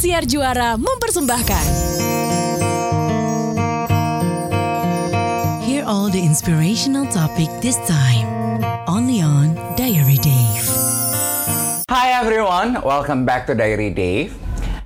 Siar Juara mempersembahkan. Hear all the inspirational topic this time. Only on Diary Dave. Hi everyone, welcome back to Diary Dave.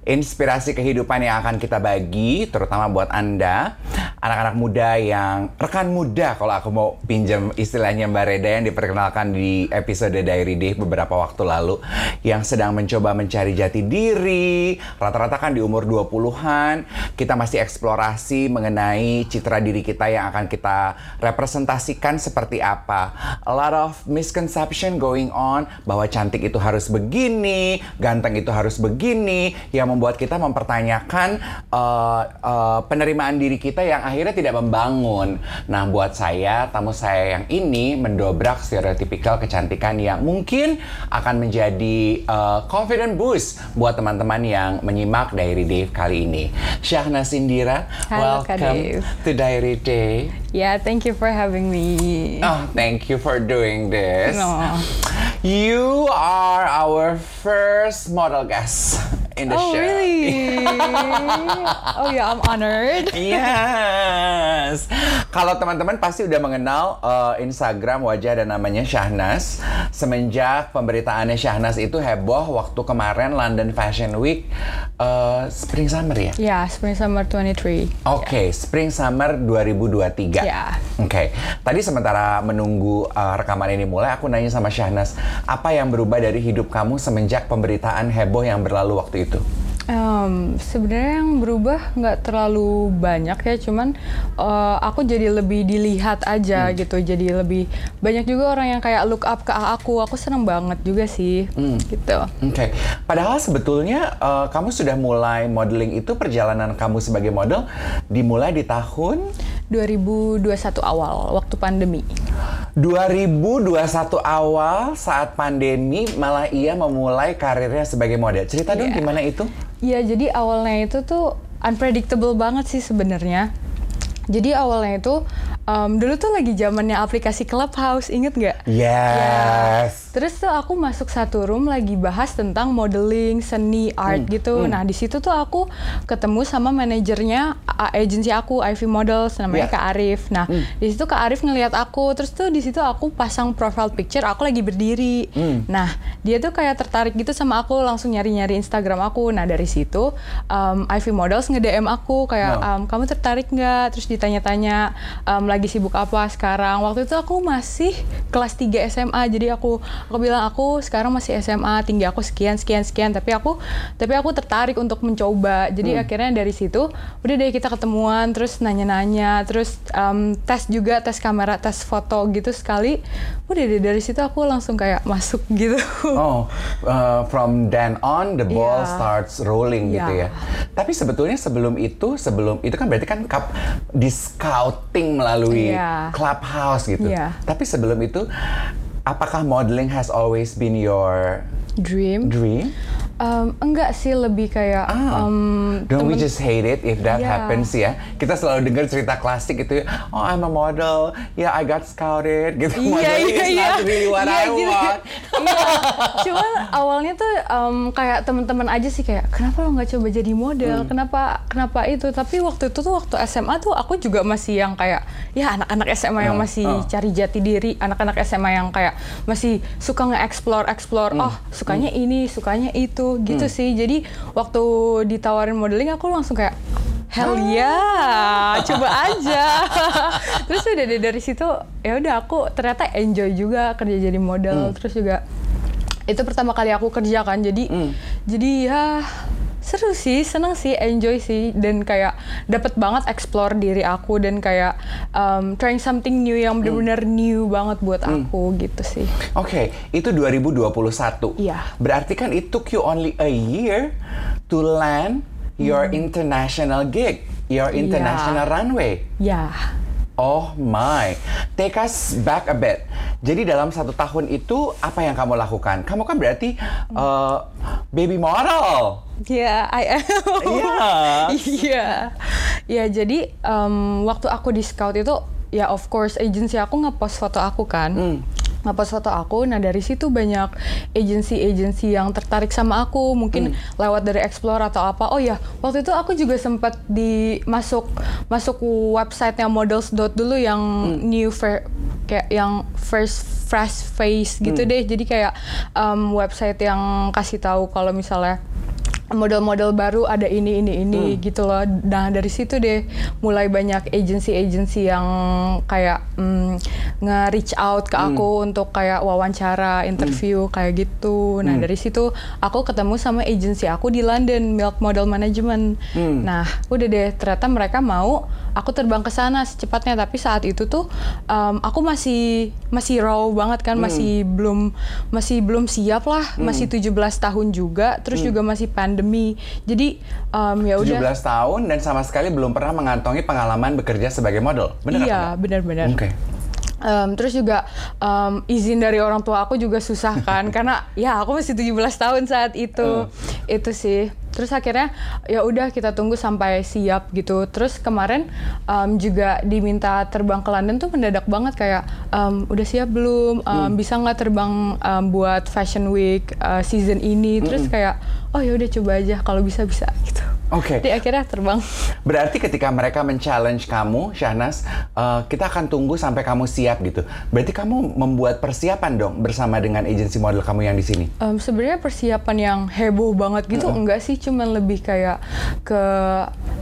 Inspirasi kehidupan yang akan kita bagi, terutama buat Anda, anak-anak muda yang rekan muda kalau aku mau pinjam istilahnya Mbak Reda yang diperkenalkan di episode Diary Dave beberapa waktu lalu yang sedang mencoba mencari jati diri, rata-rata kan di umur 20-an, kita masih eksplorasi mengenai citra diri kita yang akan kita representasikan seperti apa. A lot of misconception going on bahwa cantik itu harus begini, ganteng itu harus begini, yang membuat kita mempertanyakan uh, uh, penerimaan diri kita yang akhirnya tidak membangun. Nah, buat saya, tamu saya yang ini mendobrak stereotipikal kecantikan yang mungkin akan menjadi uh, confident boost buat teman-teman yang menyimak Diary Dave kali ini. Syahna Sindira, Halo, welcome to Diary Dave. Yeah, thank you for having me. Oh, thank you for doing this. No. You are our first model guest in the Oh, show. really? oh yeah, I'm honored. Yes. Kalau teman-teman pasti udah mengenal uh, Instagram wajah dan namanya Syahnas. Semenjak pemberitaannya Syahnas itu heboh waktu kemarin London Fashion Week uh, Spring Summer ya? Yeah, Spring Summer 23. Oke, Spring Summer 2023. Ya. Oke, tadi sementara menunggu uh, rekaman ini mulai, aku nanya sama Syahnas, apa yang berubah dari hidup kamu semenjak pemberitaan heboh yang berlalu waktu itu? Um, Sebenarnya yang berubah nggak terlalu banyak ya, cuman uh, aku jadi lebih dilihat aja Hmm. gitu. Jadi lebih banyak juga orang yang kayak look up ke aku. Aku seneng banget juga sih, Hmm. gitu. Oke, padahal sebetulnya uh, kamu sudah mulai modeling itu perjalanan kamu sebagai model dimulai di tahun 2021 awal waktu pandemi. 2021 awal saat pandemi malah ia memulai karirnya sebagai model. Cerita dong Iya. gimana itu? Iya, jadi awalnya itu tuh unpredictable banget sih sebenarnya. Jadi awalnya itu um, dulu tuh lagi zamannya aplikasi Clubhouse, inget nggak? Yes. Terus tuh aku masuk satu room lagi bahas tentang modeling, seni, art gitu. Nah di situ tuh aku ketemu sama manajernya agensi aku, Ivy Models, namanya Yeah. Kak Arif. Nah di situ Kak Arif ngelihat aku, terus tuh di situ aku pasang profile picture, aku lagi berdiri. Nah dia tuh kayak tertarik gitu sama aku, langsung nyari-nyari Instagram aku. Nah dari situ um, Ivy Models nge-DM aku kayak Wow. um, kamu tertarik nggak? Terus ditanya-tanya um, lagi sibuk apa sekarang. Waktu itu aku masih kelas 3 SMA, jadi aku aku bilang aku sekarang masih SMA, tinggi aku sekian sekian sekian, tapi aku tapi aku tertarik untuk mencoba. Jadi akhirnya dari situ udah deh kita ketemuan, terus nanya-nanya, terus um, tes juga tes kamera, tes foto gitu sekali. Udah deh dari situ aku langsung kayak masuk gitu. Oh, uh, from then on the ball Iya. starts rolling gitu ya. Iya. Tapi sebetulnya sebelum itu, sebelum itu kan berarti kan cup di scouting melalui Iya. clubhouse gitu. Iya. Tapi sebelum itu, apakah modeling has always been your Dream. dream? Um, enggak sih lebih kayak Ah. um, Don't we just hate it if that Iya. happens ya? Kita selalu dengar cerita klasik gitu ya. Oh, I'm a model. Yeah, I got scouted gitu. Iya Modeling iya is iya. not really what Iya, I gitu. want. Iya. Cuman awalnya tuh em, kayak teman-teman aja sih kayak kenapa lo nggak coba jadi model? Hmm. Kenapa kenapa itu? Tapi waktu itu tuh waktu SMA tuh aku juga masih yang kayak ya anak-anak SMA yang Oh, masih oh. cari jati diri, anak-anak SMA yang kayak masih suka nge-explore explore. Hmm. Oh, sukanya ini, sukanya itu gitu sih. Jadi waktu ditawarin modeling aku langsung kayak Hell ya, coba aja. Terus udah deh dari situ ya udah aku ternyata enjoy juga kerja jadi model. Terus juga itu pertama kali aku kerja kan. Jadi jadi ya seru sih, seneng sih, enjoy sih dan kayak dapat banget explore diri aku dan kayak um, trying something new yang benar-benar new banget buat aku gitu sih. Oke, itu 2021. Iya. Berarti kan it took you only a year to land your international gig, your Iya. international runway. Ya. Oh my, take us back a bit. Jadi dalam satu tahun itu apa yang kamu lakukan? Kamu kan berarti uh, baby model. Ya, I am. Iya. Iya. Ya, jadi em, waktu aku di scout itu ya of course agency aku ngepost foto aku kan. Ngepost foto aku. Nah dari situ banyak agensi-agensi yang tertarik sama aku, mungkin lewat dari explore atau apa. Oh ya, waktu itu aku juga sempat di masuk masuk websitenya models dot dulu yang new fair kayak yang first fresh face gitu deh. Jadi kayak um, website yang kasih tahu kalau misalnya model-model baru ada ini ini ini gitu loh. Nah dari situ deh mulai banyak agency-agency yang kayak mm, nge-reach out ke aku untuk kayak wawancara, interview kayak gitu. Nah dari situ aku ketemu sama agency aku di London, Milk Model Management. Nah udah deh ternyata mereka mau aku terbang ke sana secepatnya tapi saat itu tuh um, aku masih masih raw banget kan masih belum masih belum siap lah. Masih 17 tahun juga terus juga masih pandemi. Jadi um, ya 17 udah tahun dan sama sekali belum pernah mengantongi pengalaman bekerja sebagai model. Benar iya benar-benar Oke. Um, terus juga um, izin dari orang tua aku juga susah kan karena ya aku masih 17 tahun saat itu. Itu sih terus akhirnya ya udah kita tunggu sampai siap gitu. Terus kemarin um, juga diminta terbang ke London tuh mendadak banget. Kayak um, udah siap belum? Um, bisa nggak terbang um, buat Fashion Week uh, season ini? Terus kayak oh ya udah coba aja kalau bisa bisa gitu Oke. Jadi akhirnya terbang Berarti ketika mereka men-challenge kamu, Syahnas, eh, kita akan tunggu sampai kamu siap gitu. Berarti kamu membuat persiapan dong bersama dengan agensi model kamu yang di sini. Um, sebenarnya persiapan yang heboh banget gitu enggak sih cuman lebih kayak ke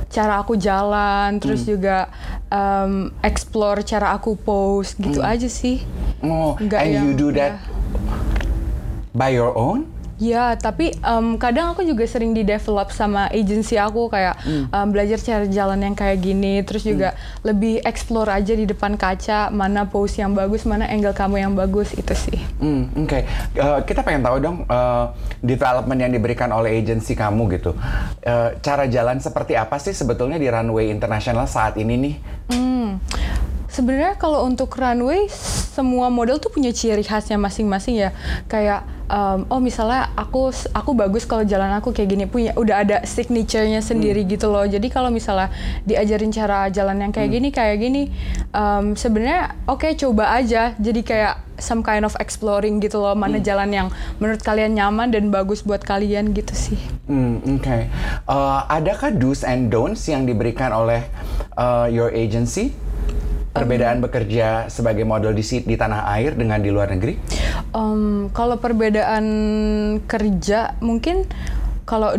cara aku jalan terus juga um, explore cara aku pose gitu aja sih Oh, Nggak and you yang- do that by your own? Ya tapi um, kadang aku juga sering di develop sama agency aku kayak um, belajar cara jalan yang kayak gini terus juga lebih explore aja di depan kaca mana pose yang bagus mana angle kamu yang bagus itu sih Hmm, oke. Eh, kita pengen tahu dong eh, development yang diberikan oleh agensi kamu gitu. Eh, cara jalan seperti apa sih sebetulnya di runway internasional saat ini nih? Hmm. Sebenarnya kalau untuk runway semua model tuh punya ciri khasnya masing-masing ya. Kayak um, oh misalnya aku aku bagus kalau jalan aku kayak gini punya udah ada signaturenya sendiri gitu loh. Jadi kalau misalnya diajarin cara jalan yang kayak gini kayak gini um, sebenarnya oke coba aja. Jadi kayak some kind of exploring gitu loh mana jalan yang menurut kalian nyaman dan bagus buat kalian gitu sih. Hmm, oke. Eh, adakah do's and don'ts yang diberikan oleh eh, your agency? Perbedaan bekerja sebagai model di di tanah air dengan di luar negeri? Um, kalau perbedaan kerja mungkin kalau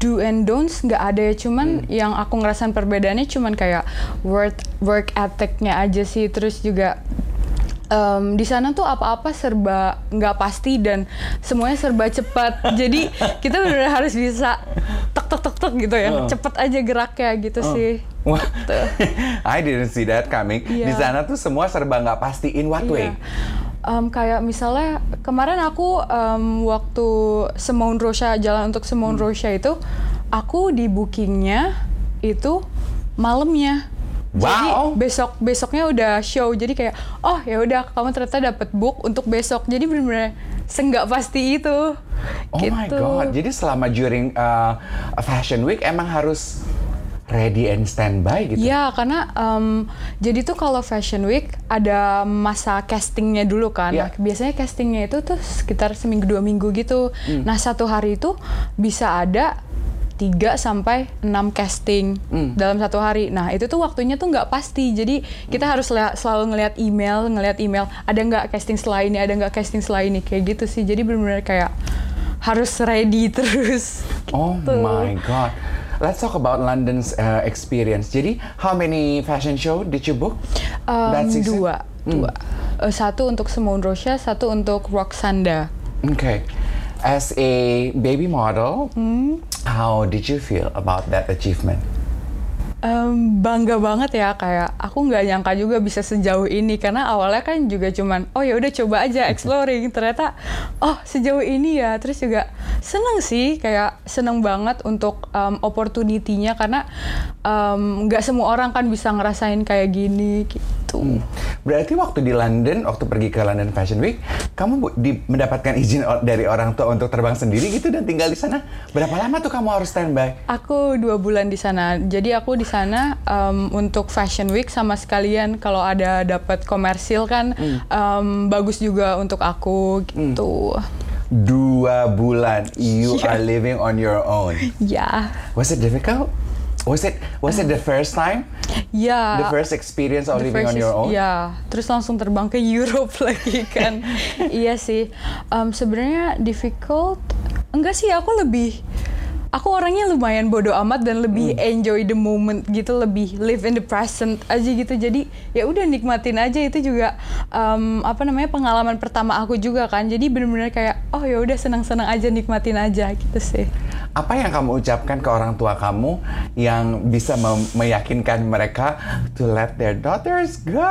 do and don'ts nggak ada ya. Cuman yang aku ngerasain perbedaannya cuman kayak work work ethicnya aja sih. Terus juga em, di sana tuh apa-apa serba nggak pasti dan semuanya serba cepat. Jadi kita benar harus bisa tek tek tek tek gitu ya Oh. cepet aja geraknya gitu sih Wah, I didn't see that coming. Di Iya. sana tuh semua serba nggak pasti. In what way? Iya. Em, kayak misalnya kemarin aku em, waktu Simone Rocha jalan untuk Simone Hmm. Rocha itu aku di bookingnya itu malamnya. Jadi Wow. besok besoknya udah show. Jadi kayak oh ya udah kamu ternyata dapat book untuk besok. Jadi benar-benar senggak pasti itu. Oh my Gitu. god. Jadi selama during uh, fashion week emang harus ready and standby gitu. Iya, karena em, jadi tuh kalau Fashion Week ada masa castingnya dulu kan. Iya. Nah, biasanya castingnya itu tuh sekitar seminggu dua minggu gitu. Hmm. Nah satu hari itu bisa ada 3 sampai 6 casting Hmm. dalam satu hari. Nah itu tuh waktunya tuh nggak pasti. Jadi kita Hmm. harus selalu ngelihat email, ngelihat email. Ada nggak casting setelah ini, ada nggak casting setelah ini kayak gitu sih. Jadi benar-benar kayak harus ready terus. Oh gitu. my god. Let's talk about London's uh, experience. Jadi, how many fashion show did you book? Um, that season? dua, dua. Eh, satu untuk Simone Rocha, satu untuk Roxanda. Okay. As a baby model, Hmm. How did you feel about that achievement? Em, bangga banget ya kayak aku nggak nyangka juga bisa sejauh ini karena awalnya kan juga cuman oh ya udah coba aja exploring ternyata oh sejauh ini ya terus juga seneng sih kayak seneng banget untuk em, opportunity-nya karena nggak semua orang kan bisa ngerasain kayak gini gitu. Berarti waktu di London, waktu pergi ke London Fashion Week, kamu di- mendapatkan izin dari orang tua untuk terbang sendiri gitu dan tinggal di sana. Berapa lama tuh kamu harus standby? Aku dua bulan di sana. Jadi aku di sana em, untuk Fashion Week sama sekalian kalau ada dapat komersil kan em, bagus juga untuk aku gitu. Dua bulan. You Iya. are living on your own. Ya, Was it difficult? Was it was it the first time? Ya. The first experience of The living on your own? Ya, terus langsung terbang ke Europe lagi kan. iya sih. Em, Sebenarnya difficult. Enggak sih, aku lebih aku orangnya lumayan bodoh amat dan lebih Hmm. enjoy the moment gitu, lebih live in the present aja gitu. Jadi ya udah nikmatin aja itu juga em, apa namanya pengalaman pertama aku juga kan. Jadi bener-bener kayak oh ya udah senang-senang aja nikmatin aja gitu sih. Apa yang kamu ucapkan ke orang tua kamu yang bisa meyakinkan mereka to let their daughters go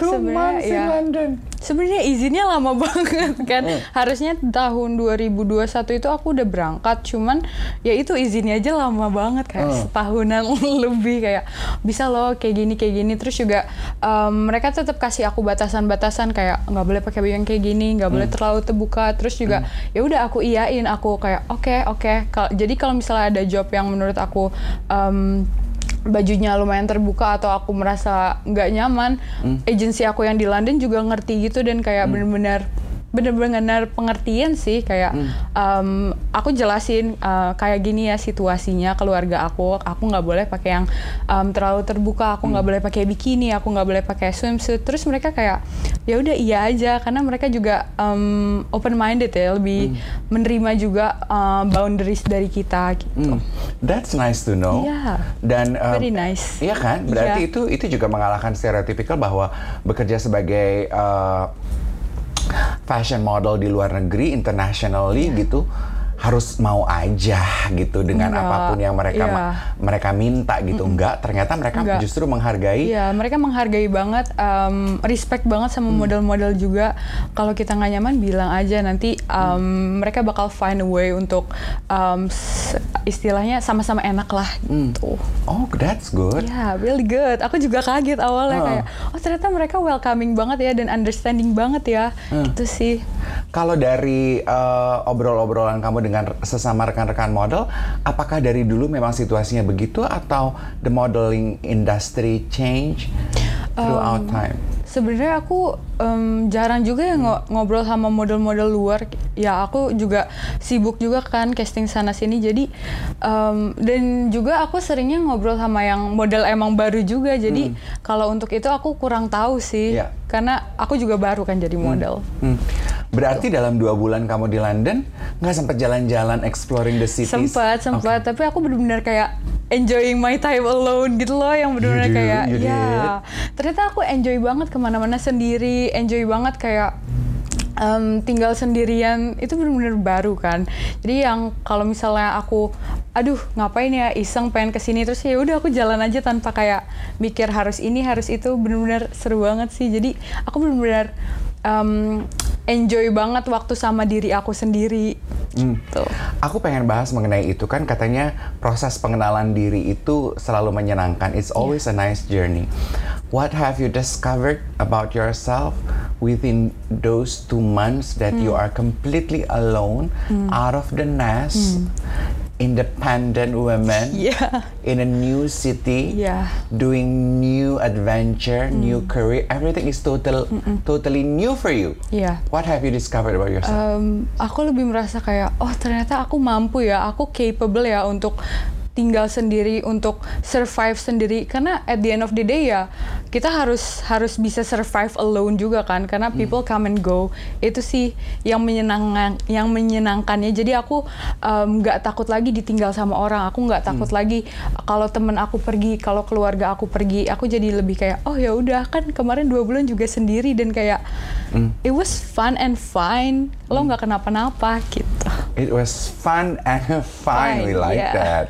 two Sebenarnya, months in ya. London? Sebenarnya izinnya lama banget kan. Harusnya tahun 2021 itu aku udah berangkat, cuman ya itu izinnya aja lama banget kayak setahunan lebih kayak bisa loh kayak gini kayak gini. Terus juga em, mereka tetap kasih aku batasan-batasan kayak nggak boleh pakai baju yang kayak gini, nggak boleh terlalu terbuka. Terus juga ya udah aku iyain, aku kayak oke oke. Kal- Jadi kalau misalnya ada job yang menurut aku em, bajunya lumayan terbuka atau aku merasa nggak nyaman, agensi aku yang di London juga ngerti gitu dan kayak bener-bener bener-bener pengertian sih kayak em, aku jelasin eh, kayak gini ya situasinya keluarga aku aku nggak boleh pakai yang em, terlalu terbuka aku nggak boleh pakai bikini aku nggak boleh pakai swimsuit terus mereka kayak ya udah iya aja karena mereka juga open minded ya lebih menerima juga eh, boundaries dari kita gitu Hmm, That's nice to know. Iya. Dan um, Very nice. Iya kan? Berarti Iya. itu itu juga mengalahkan stereotipikal bahwa bekerja sebagai uh, fashion model di luar negeri internationally Iya. gitu harus mau aja gitu dengan Enggak, apa pun yang mereka iya. ma- mereka minta gitu. Enggak, ternyata mereka Enggak. justru menghargai Iya, mereka menghargai banget, em, respect banget sama model-model juga. Kalau kita nggak nyaman, bilang aja nanti em, mereka bakal find a way untuk s- istilahnya sama-sama enak lah gitu. Oh, that's good. Ya, really good. Aku juga kaget awalnya Heeh. kayak, oh ternyata mereka welcoming banget ya dan understanding banget ya. Itu sih. Kalau dari uh, obrolan-obrolan kamu dengan sesama rekan-rekan model, apakah dari dulu memang situasinya begitu atau the modeling industry change throughout time? Sebenarnya aku em, jarang juga ya ngo- ngobrol sama model-model luar. Ya aku juga sibuk juga kan casting sana sini. Jadi em, dan juga aku seringnya ngobrol sama yang model emang baru juga. Jadi kalau untuk itu aku kurang tahu sih. Iya. Karena aku juga baru kan jadi model. Hmm. Berarti dalam dua bulan kamu di London nggak sempat jalan-jalan exploring the cities? Sempat, sempat. Tapi aku benar-benar kayak enjoying my time alone gitu loh, yang benar-benar kayak ya. did. Ternyata aku enjoy banget ke mana-mana sendiri, enjoy banget kayak em, tinggal sendirian itu benar-benar baru kan. Jadi yang kalau misalnya aku, aduh ngapain ya iseng pengen ke sini terus ya udah aku jalan aja tanpa kayak mikir harus ini harus itu benar-benar seru banget sih. Jadi aku benar-benar em, enjoy banget waktu sama diri aku sendiri. Gitu. Aku pengen bahas mengenai itu kan katanya proses pengenalan diri itu selalu menyenangkan. It's always a nice journey. What have you discovered about yourself within those two months that you hmm. are completely alone, hmm. out of the nest, hmm. independent woman Yeah. in a new city, Yeah. doing new adventure, new career. Everything is total, totally new for you. Iya. What have you discovered about yourself? Em, aku lebih merasa kayak oh ternyata aku mampu ya aku capable ya untuk tinggal sendiri untuk survive sendiri. Karena at the end of the day ya kita harus harus bisa survive alone juga kan. Karena people come and go. Itu sih yang menyenangkan yang menyenangkannya. Jadi aku nggak takut lagi ditinggal sama orang. Aku nggak takut lagi kalau temen aku pergi kalau keluarga aku pergi aku jadi lebih kayak oh ya udah kan kemarin dua bulan juga sendiri. Dan kayak it was fun and fine. Lo nggak kenapa-napa gitu It was fun and fine. We like yeah. that.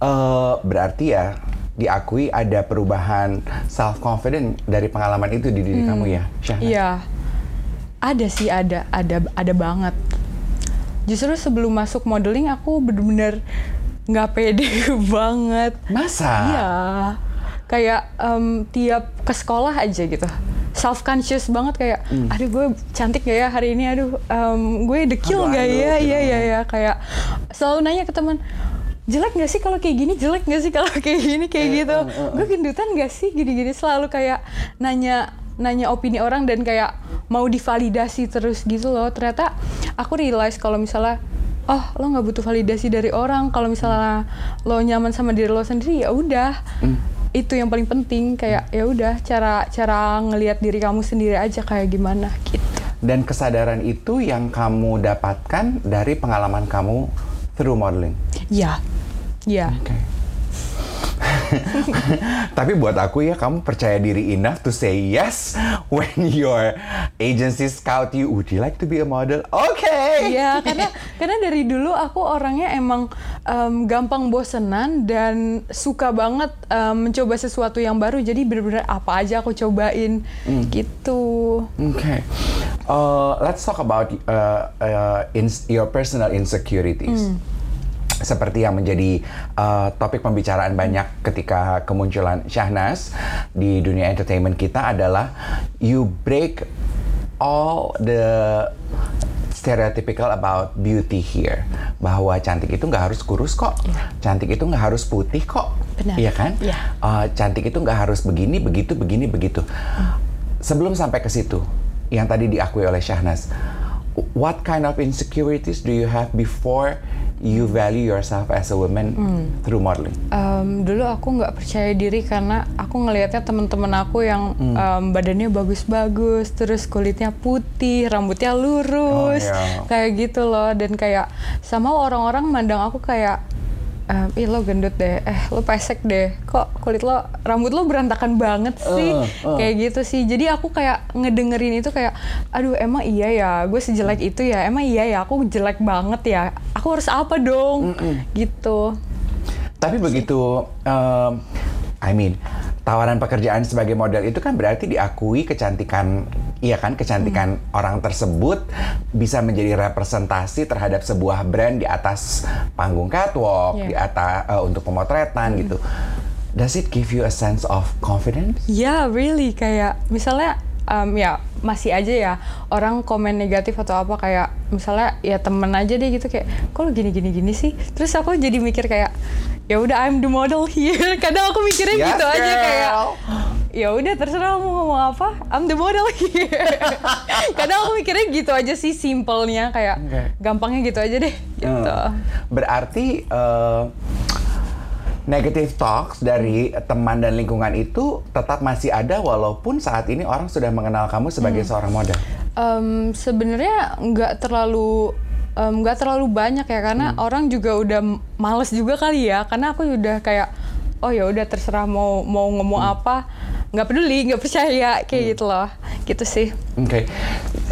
Eh, berarti ya diakui ada perubahan self confident dari pengalaman itu di diri kamu ya, Syahna? Iya, ada sih ada, ada, ada banget. Justru sebelum masuk modeling aku bener-bener nggak pede banget. Masa? Iya, kayak em, tiap ke sekolah aja gitu self conscious banget kayak aduh gue cantik gak ya hari ini? Aduh em, gue dekil Aduh, gak aduh, ya? gitu. iya iya ya kayak selalu nanya ke teman jelek gak sih kalau kayak gini? Jelek gak sih kalau kayak gini kayak gitu? gue gendutan gak sih? Gini-gini selalu kayak nanya nanya opini orang dan kayak mau divalidasi terus gitu loh. Ternyata aku realize kalau misalnya oh lo nggak butuh validasi dari orang. Kalau misalnya lo nyaman sama diri lo sendiri ya udah itu yang paling penting kayak ya udah cara cara ngelihat diri kamu sendiri aja kayak gimana gitu Dan kesadaran itu yang kamu dapatkan dari pengalaman kamu through modeling. ya ya Oke. Tapi buat aku ya kamu percaya diri enough to say yes when your agency scout you. Would you like to be a model? Oke. Iya, karena karena dari dulu aku orangnya emang em, gampang bosenan dan suka banget em, mencoba sesuatu yang baru. Jadi bener-bener apa aja aku cobain gitu. Okay. Uh, let's talk about uh, uh, your personal insecurities. Seperti yang menjadi uh, topik pembicaraan banyak ketika kemunculan Syahnas di dunia entertainment kita adalah you break all the stereotypical about beauty here. Bahwa cantik itu nggak harus kurus kok. Cantik itu nggak harus putih kok. Benar. iya kan? Iya. Uh, cantik itu nggak harus begini begitu begini begitu. Sebelum sampai ke situ yang tadi diakui oleh Syahnas what kind of insecurities do you have before you value yourself as a woman through modeling Em, dulu aku nggak percaya diri karena aku ngelihatnya teman-teman aku yang em, badannya bagus-bagus, terus kulitnya putih, rambutnya lurus, Oh, iya. kayak gitu loh. Dan kayak sama orang-orang mandang aku kayak, em, ih lo gendut deh, eh lo pesek deh, kok kulit lo, rambut lo berantakan banget sih, Eh, eh. kayak gitu sih. Jadi aku kayak ngedengerin itu kayak, aduh emang iya ya, gue sejelek itu ya, emang iya ya, aku jelek banget ya, aku harus apa dong, gitu. Tapi begitu, um, I mean, tawaran pekerjaan sebagai model itu kan berarti diakui kecantikan, iya kan, kecantikan orang tersebut bisa menjadi representasi terhadap sebuah brand di atas panggung catwalk, Iya. di atas uh, untuk pemotretan gitu. Does it give you a sense of confidence? Ya, really kayak misalnya em, ya masih aja ya orang komen negatif atau apa kayak misalnya ya temen aja deh gitu kayak kok lo gini gini gini sih terus aku jadi mikir kayak ya udah I'm the model here kadang aku mikirnya Yes, gitu aja kayak girl. ya udah terserah mau ngomong apa I'm the model here kadang aku mikirnya gitu aja sih simpelnya kayak Oke. gampangnya gitu aja deh gitu Hmm. Berarti uh, negative talks dari teman dan lingkungan itu tetap masih ada walaupun saat ini orang sudah mengenal kamu sebagai seorang model. Em, sebenarnya nggak terlalu nggak terlalu banyak ya karena orang juga udah males juga kali ya. Karena aku udah kayak oh ya udah terserah mau mau ngomong apa. Nggak peduli nggak percaya kayak gitu loh. Gitu sih. Oke,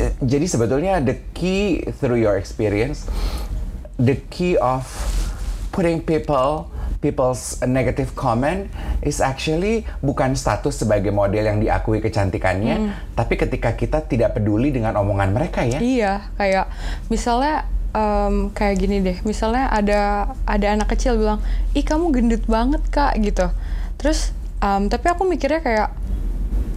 Eh, jadi sebetulnya the key through your experience, the key of putting people people's negative comment is actually bukan status sebagai model yang diakui kecantikannya, tapi ketika kita tidak peduli dengan omongan mereka ya. Iya, kayak misalnya em, kayak gini deh, misalnya ada ada anak kecil bilang, ih kamu gendut banget kak gitu. Terus em, tapi aku mikirnya kayak,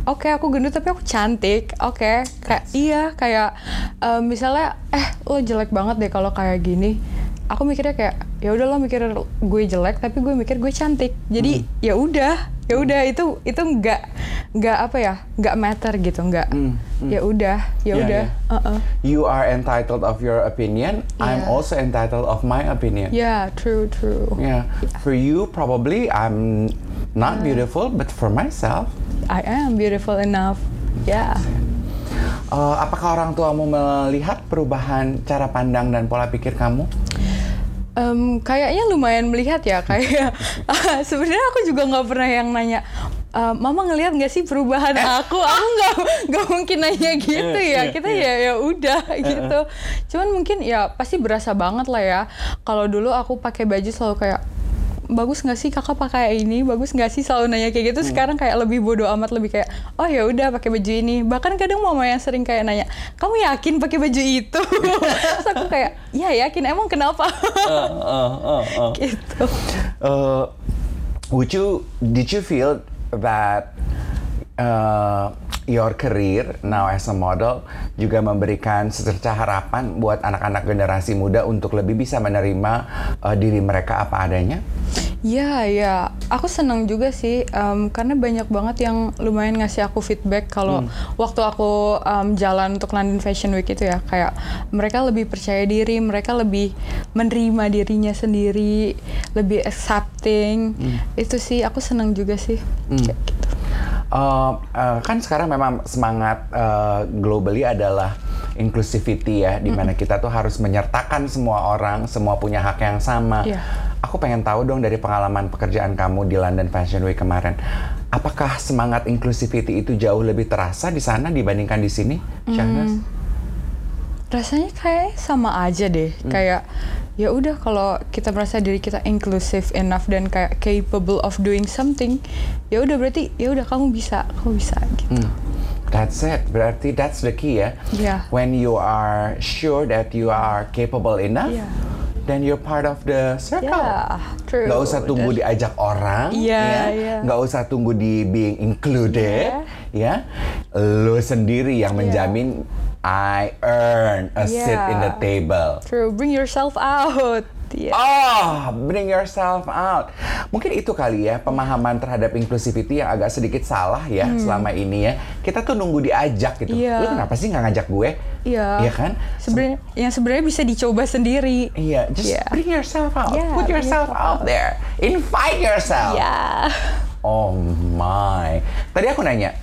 oke aku gendut tapi aku cantik, oke kayak iya kayak em, misalnya eh lo jelek banget deh kalau kayak gini. Aku mikirnya kayak ya udah lo mikir gue jelek tapi gue mikir gue cantik. Jadi ya udah, ya udah itu itu nggak nggak apa ya nggak matter gitu nggak ya udah ya udah iya. Uh-uh. You are entitled of your opinion. I'm Yeah. also entitled of my opinion. Yeah, true, true. Yeah. For you, probably I'm not beautiful, but for myself, I am beautiful enough. Yeah. uh, apakah orang tuamu melihat perubahan cara pandang dan pola pikir kamu? Em, kayaknya lumayan melihat ya kayak sebenarnya aku juga nggak pernah yang nanya "Eh, Mama ngelihat nggak sih perubahan aku? Aku nggak nggak mungkin nanya gitu ya. Kita ya ya udah gitu. Cuman mungkin ya pasti berasa banget lah ya. Kalau dulu aku pakai baju selalu kayak bagus nggak sih kakak pakai ini? Bagus nggak sih selalu nanya kayak gitu? Sekarang kayak lebih bodoh amat lebih kayak oh ya udah pakai baju ini. Bahkan kadang mama yang sering kayak nanya kamu yakin pakai baju itu? Terus aku kayak ya yakin. Emang kenapa? Gitu. Uh, would you did you feel that uh, your career now as a model juga memberikan secerca harapan buat anak-anak generasi muda untuk lebih bisa menerima uh, diri mereka apa adanya? Ya, ya, aku senang juga sih em, karena banyak banget yang lumayan ngasih aku feedback kalau waktu aku em, jalan untuk London Fashion Week itu ya kayak mereka lebih percaya diri, mereka lebih menerima dirinya sendiri, lebih accepting. Itu sih aku senang juga sih. Kayak gitu. Uh, uh, kan sekarang memang semangat uh, globally adalah inclusivity ya, di mana kita tuh harus menyertakan semua orang, semua punya hak yang sama. Iya. Aku pengen tahu dong dari pengalaman pekerjaan kamu di London Fashion Week kemarin, apakah semangat inclusivity itu jauh lebih terasa di sana dibandingkan di sini, Syahnas? rasanya kayak sama aja deh kayak ya udah kalau kita merasa diri kita inclusive enough dan kayak capable of doing something ya udah berarti ya udah kamu bisa kamu bisa gitu Hmm. That's it. Berarti that's the key ya. Yeah. When you are sure that you are capable enough, Yeah. then you're part of the circle. ya true Nggak usah tunggu diajak orang, Iya, ya. iya. Nggak usah tunggu di being included, ya. Lo sendiri yang menjamin I earn a seat in the table. true bring yourself out ya Oh, bring yourself out. Mungkin itu kali ya pemahaman terhadap inclusivity yang agak sedikit salah ya selama ini ya. Kita tuh nunggu diajak gitu. Hmm. Iya. Lu kenapa sih nggak ngajak gue? Iya. Iya kan? sebenarnya yang sebenarnya bisa dicoba sendiri Iya, just Iya. bring yourself out. Yeah, Put yourself yourself out there. Invite yourself. ya Oh my. Tadi aku nanya,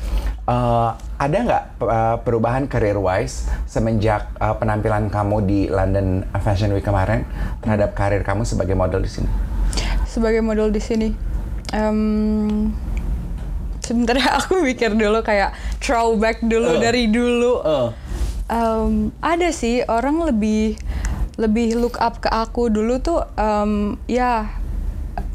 eh, ada nggak eh, perubahan career wise semenjak eh, penampilan kamu di London Fashion Week kemarin terhadap karir kamu sebagai model di sini? sebagai model di sini em sebentar ya aku mikir dulu kayak throwback dulu Eh. dari dulu Eh. Em, ada sih orang lebih lebih look up ke aku dulu tuh em, ya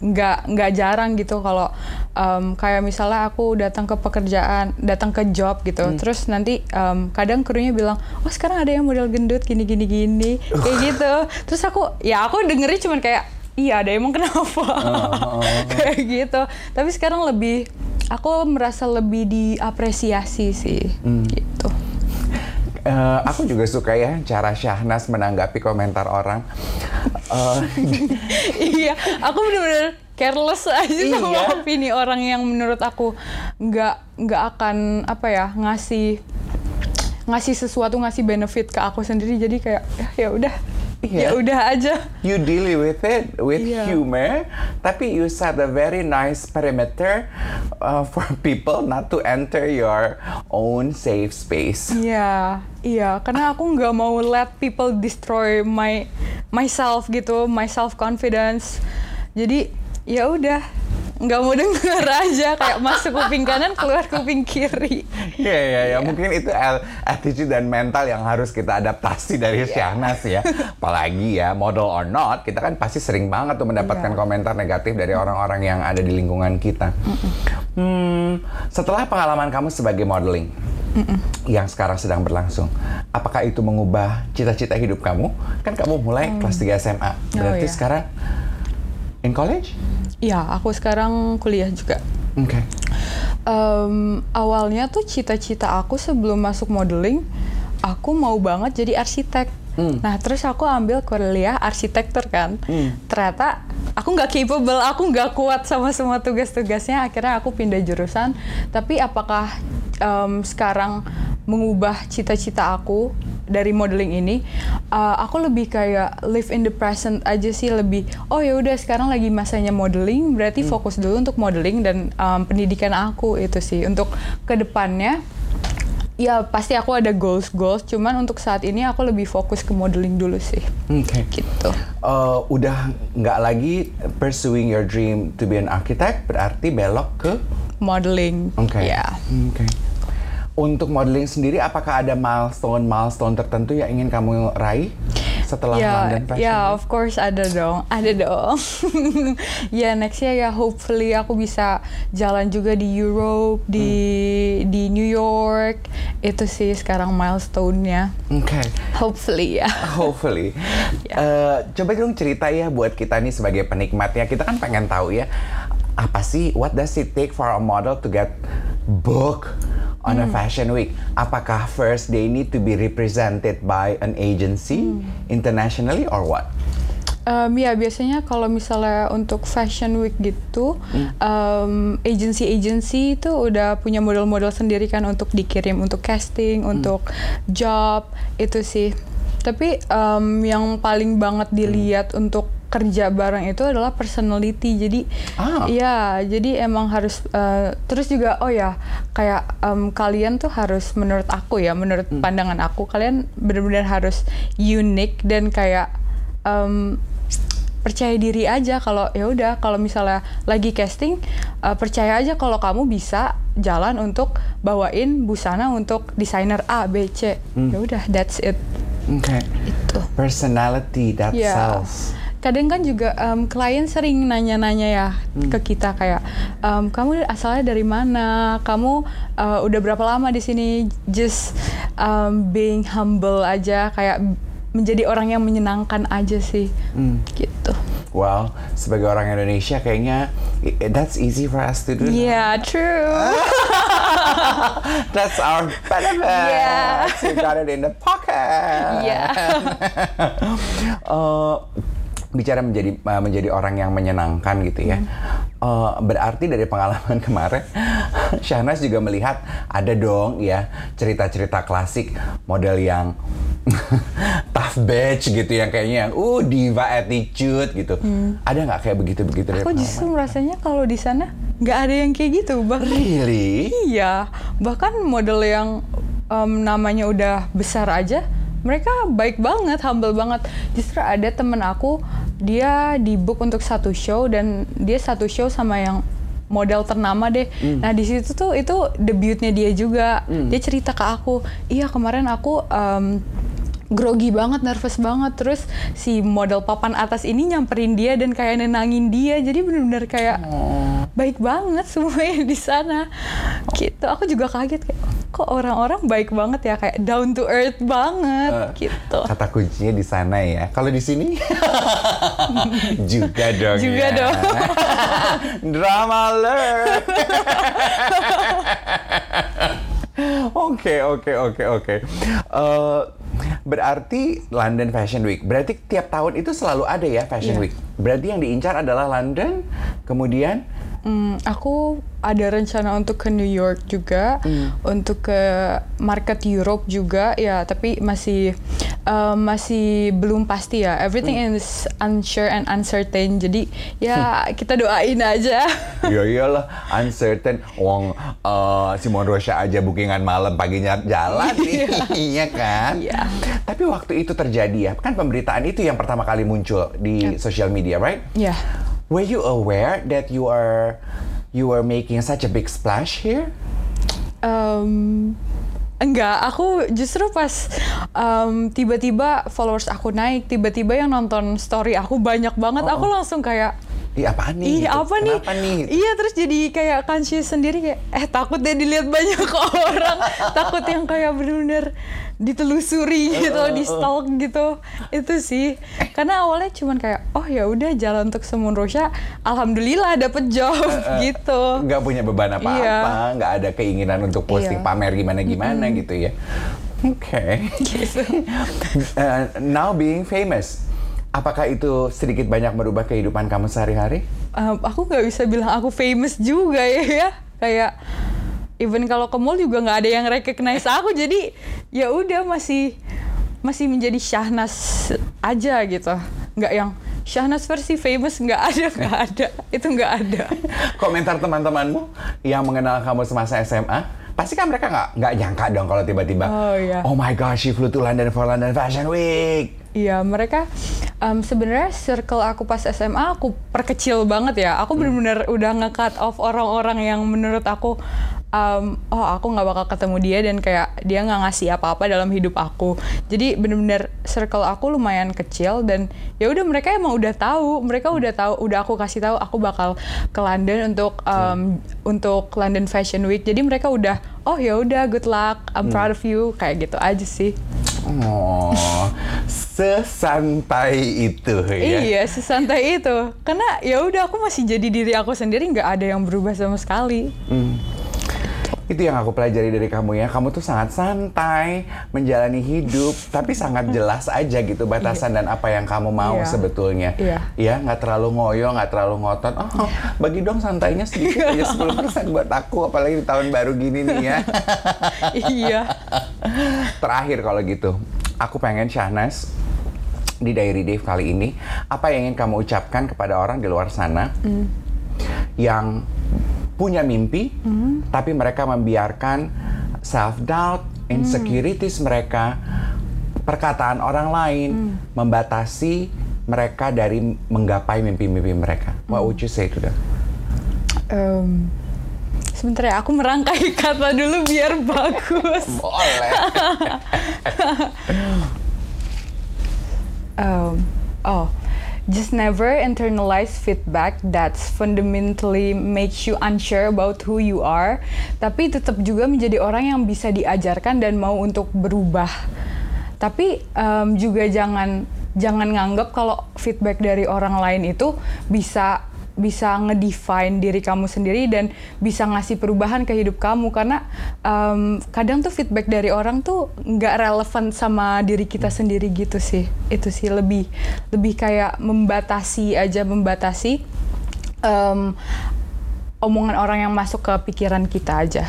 nggak nggak jarang gitu kalau em, kayak misalnya aku datang ke pekerjaan datang ke job gitu. Terus nanti em, kadang krunya bilang oh sekarang ada yang model gendut gini gini gini. Kayak gitu. Terus aku ya aku dengernya cuman kayak iya ada emang kenapa? Kayak gitu. Tapi sekarang lebih aku merasa lebih diapresiasi sih gitu Eh, aku juga suka ya cara Syahnas menanggapi komentar orang. Eh, iya, aku bener-bener careless aja sama Iya. opini orang yang menurut aku nggak nggak akan apa ya ngasih ngasih sesuatu ngasih benefit ke aku sendiri jadi kayak ya ya udah Iya. ya udah aja you deal with it with Iya. humor, tapi you set a very nice perimeter uh, for people not to enter your own safe space. Iya, iya, karena aku nggak mau let people destroy my myself gitu, my self confidence. Jadi ya udah, nggak mau denger aja kayak masuk kuping kanan keluar kuping kiri. Iya iya ya, mungkin itu attitude dan mental yang harus kita adaptasi dari Iya. Syahnas ya. Apalagi ya model or not, kita kan pasti sering banget tuh mendapatkan Iya. komentar negatif dari orang-orang yang ada di lingkungan kita. Hmm, setelah pengalaman kamu sebagai modeling yang sekarang sedang berlangsung, apakah itu mengubah cita-cita hidup kamu? Kan kamu mulai kelas 3 SMA, Oh, berarti iya. sekarang in college? Iya, aku sekarang kuliah juga. Oke. Em, awalnya tuh cita-cita aku sebelum masuk modeling, aku mau banget jadi arsitek. Nah, terus aku ambil kuliah arsitektur kan. Ternyata aku nggak capable, aku nggak kuat sama semua tugas-tugasnya. Akhirnya aku pindah jurusan. Tapi apakah em, sekarang mengubah cita-cita aku dari modeling ini? Uh, aku lebih kayak live in the present aja sih lebih. Oh ya udah sekarang lagi masanya modeling, berarti fokus dulu untuk modeling dan em, pendidikan aku itu sih. Untuk ke depannya ya pasti aku ada goals goals cuman untuk saat ini aku lebih fokus ke modeling dulu sih Oke. gitu Eh, udah nggak lagi pursuing your dream to be an architect, berarti belok ke modeling Oke. ya Oke. Untuk modeling sendiri, apakah ada milestone milestone tertentu yang ingin kamu raih setelah ya London Fashion ya Week? of course ada dong ada dong ya nextnya ya hopefully aku bisa jalan juga di Europe di Hmm. di New York itu sih sekarang milestone-nya Oke. hopefully ya Hopefully. Ya. Eh, coba dong cerita ya buat kita nih sebagai penikmatnya. Kita kan pengen tahu ya apa sih? What does it take for a model to get book on a fashion week? Apakah first they need to be represented by an agency internationally or what? Um, ya biasanya kalau misalnya untuk fashion week gitu, um, agency-agency itu udah punya model-model sendiri kan untuk dikirim untuk casting, untuk job itu sih. Tapi um, yang paling banget dilihat untuk kerja bareng itu adalah personality. Jadi Ah. ya, jadi emang harus uh, terus juga oh ya kayak um, kalian tuh harus menurut aku ya, menurut pandangan aku kalian benar-benar harus unik dan kayak um, percaya diri aja kalau ya udah kalau misalnya lagi casting uh, percaya aja kalau kamu bisa jalan untuk bawain busana untuk desainer A B C ya udah that's it Okay. itu Personality that ya sells. Kadang kan juga um, klien sering nanya-nanya ya ke kita kayak um, kamu asalnya dari mana kamu uh, udah berapa lama di sini just um, being humble aja kayak menjadi orang yang menyenangkan aja sih gitu Well, sebagai orang Indonesia kayaknya that's easy for us to do. Yeah, true. That's our benefit. Yeah. We got it in the pocket. Yeah. Eh, bicara menjadi eh, menjadi orang yang menyenangkan gitu ya. Eh, berarti dari pengalaman kemarin, Syahnas juga melihat ada dong ya cerita-cerita klasik model yang tough bitch gitu yang kayaknya yang uh diva attitude gitu. Ada nggak kayak begitu-begitu Aku justru merasanya kalau di sana nggak ada yang kayak gitu, bahkan Really? iya, bahkan model yang em, namanya udah besar aja, mereka baik banget, humble banget. Justru ada temen aku, dia di book untuk satu show dan dia satu show sama yang model ternama deh. Nah di situ tuh itu debutnya dia juga. Dia cerita ke aku, iya kemarin aku em, grogi banget, nervous banget. Terus si model papan atas ini nyamperin dia dan kayak nenangin dia. Jadi bener-bener kayak baik banget semuanya di sana. Gitu. Aku juga kaget kayak kok orang-orang baik banget ya kayak down to earth banget Eh, gitu. Kata kuncinya di sana ya. Kalau di sini juga dong. Juga ya. dong. Drama alert. Oke oke oke oke. Eh, Berarti London Fashion Week. Berarti tiap tahun itu selalu ada ya Fashion Iya. Week. Berarti yang diincar adalah London, kemudian Hmm, aku ada rencana untuk ke New York juga, untuk ke market Europe juga, ya. Tapi masih eh, masih belum pasti ya. Everything is unsure and uncertain. Jadi ya kita doain aja. ya iyalah uncertain wong eh, Simon Rocha aja bookingan malam paginya jalan nih iya kan Iya. tapi waktu itu terjadi ya kan pemberitaan itu yang pertama kali muncul di social media right ya. Were you aware that you are you are making such a big splash here Em, enggak, aku justru pas em, tiba-tiba followers aku naik, tiba-tiba yang nonton story aku banyak banget, aku langsung kayak Ih apaan nih? Ih gitu? apa nih? Kenapa nih? Iya terus jadi kayak conscious sendiri kayak eh takut deh dilihat banyak orang, takut yang kayak bener-bener ditelusuri gitu, di stalk gitu. Itu sih. Karena awalnya cuman kayak oh ya udah jalan untuk Semun Rosha, alhamdulillah dapet job gitu. Nggak punya beban apa-apa, Iya. nggak ada keinginan untuk posting Iya. pamer gimana-gimana gitu ya. Oke. Gitu. Uh, now being famous, apakah itu sedikit banyak merubah kehidupan kamu sehari-hari? Um, aku nggak bisa bilang aku famous juga ya, ya. kayak even kalau ke mall juga nggak ada yang recognize aku jadi ya udah masih masih menjadi Syahnas aja gitu nggak yang Syahnas versi famous nggak ada nggak ada itu nggak ada Komentar teman-temanmu yang mengenal kamu semasa SMA, pasti kan mereka nggak nggak nyangka dong kalau tiba-tiba, Oh, iya. oh my gosh, she flew to London for London Fashion Week. Iya mereka um, sebenarnya circle aku pas SMA aku perkecil banget ya. Aku bener-bener udah nge-cut off orang-orang yang menurut aku um, oh aku nggak bakal ketemu dia dan kayak dia nggak ngasih apa-apa dalam hidup aku. Jadi bener-bener circle aku lumayan kecil dan ya udah mereka emang udah tahu. Mereka udah tahu, udah aku kasih tahu aku bakal ke London untuk um, untuk London Fashion Week. Jadi mereka udah oh ya udah good luck, I'm proud of you kayak gitu aja sih. Oh, sesantai itu ya. Iya, sesantai itu. Karena ya udah aku masih jadi diri aku sendiri, nggak ada yang berubah sama sekali. Itu yang aku pelajari dari kamu ya. Kamu tuh sangat santai menjalani hidup, tapi sangat jelas aja gitu batasan dan apa yang kamu mau Iya. sebetulnya. Iya. Ya, nggak terlalu ngoyo, nggak terlalu ngotot. Oh, bagi dong santainya sedikit aja 10% buat aku, apalagi di tahun baru gini nih ya. iya. Terakhir kalau gitu, aku pengen Syahnas di Diary Dave kali ini, apa yang ingin kamu ucapkan kepada orang di luar sana yang punya mimpi, tapi mereka membiarkan self doubt, insecurities mereka, perkataan orang lain membatasi mereka dari menggapai mimpi-mimpi mereka. What would you say to them? Em, sebentar ya, aku merangkai kata dulu biar bagus. Boleh. Um, oh, just never internalize feedback that's fundamentally makes you unsure about who you are, tapi tetap juga menjadi orang yang bisa diajarkan dan mau untuk berubah. Tapi um, juga jangan jangan nganggap kalau feedback dari orang lain itu bisa bisa ngedefine diri kamu sendiri dan bisa ngasih perubahan ke hidup kamu karena um, kadang tuh feedback dari orang tuh nggak relevan sama diri kita sendiri gitu sih itu sih lebih lebih kayak membatasi aja membatasi um, omongan orang yang masuk ke pikiran kita aja.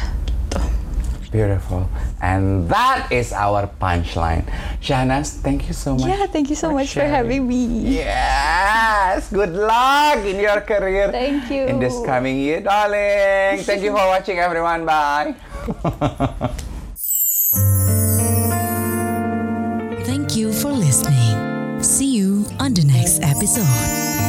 Beautiful. And that is our punchline. Shahnas, thank you so much. Yeah, thank you so much for having me. Yes, good luck in your career. Thank you. In this coming year, darling. Thank you for watching, everyone. Bye. Thank you for listening. See you on the next episode.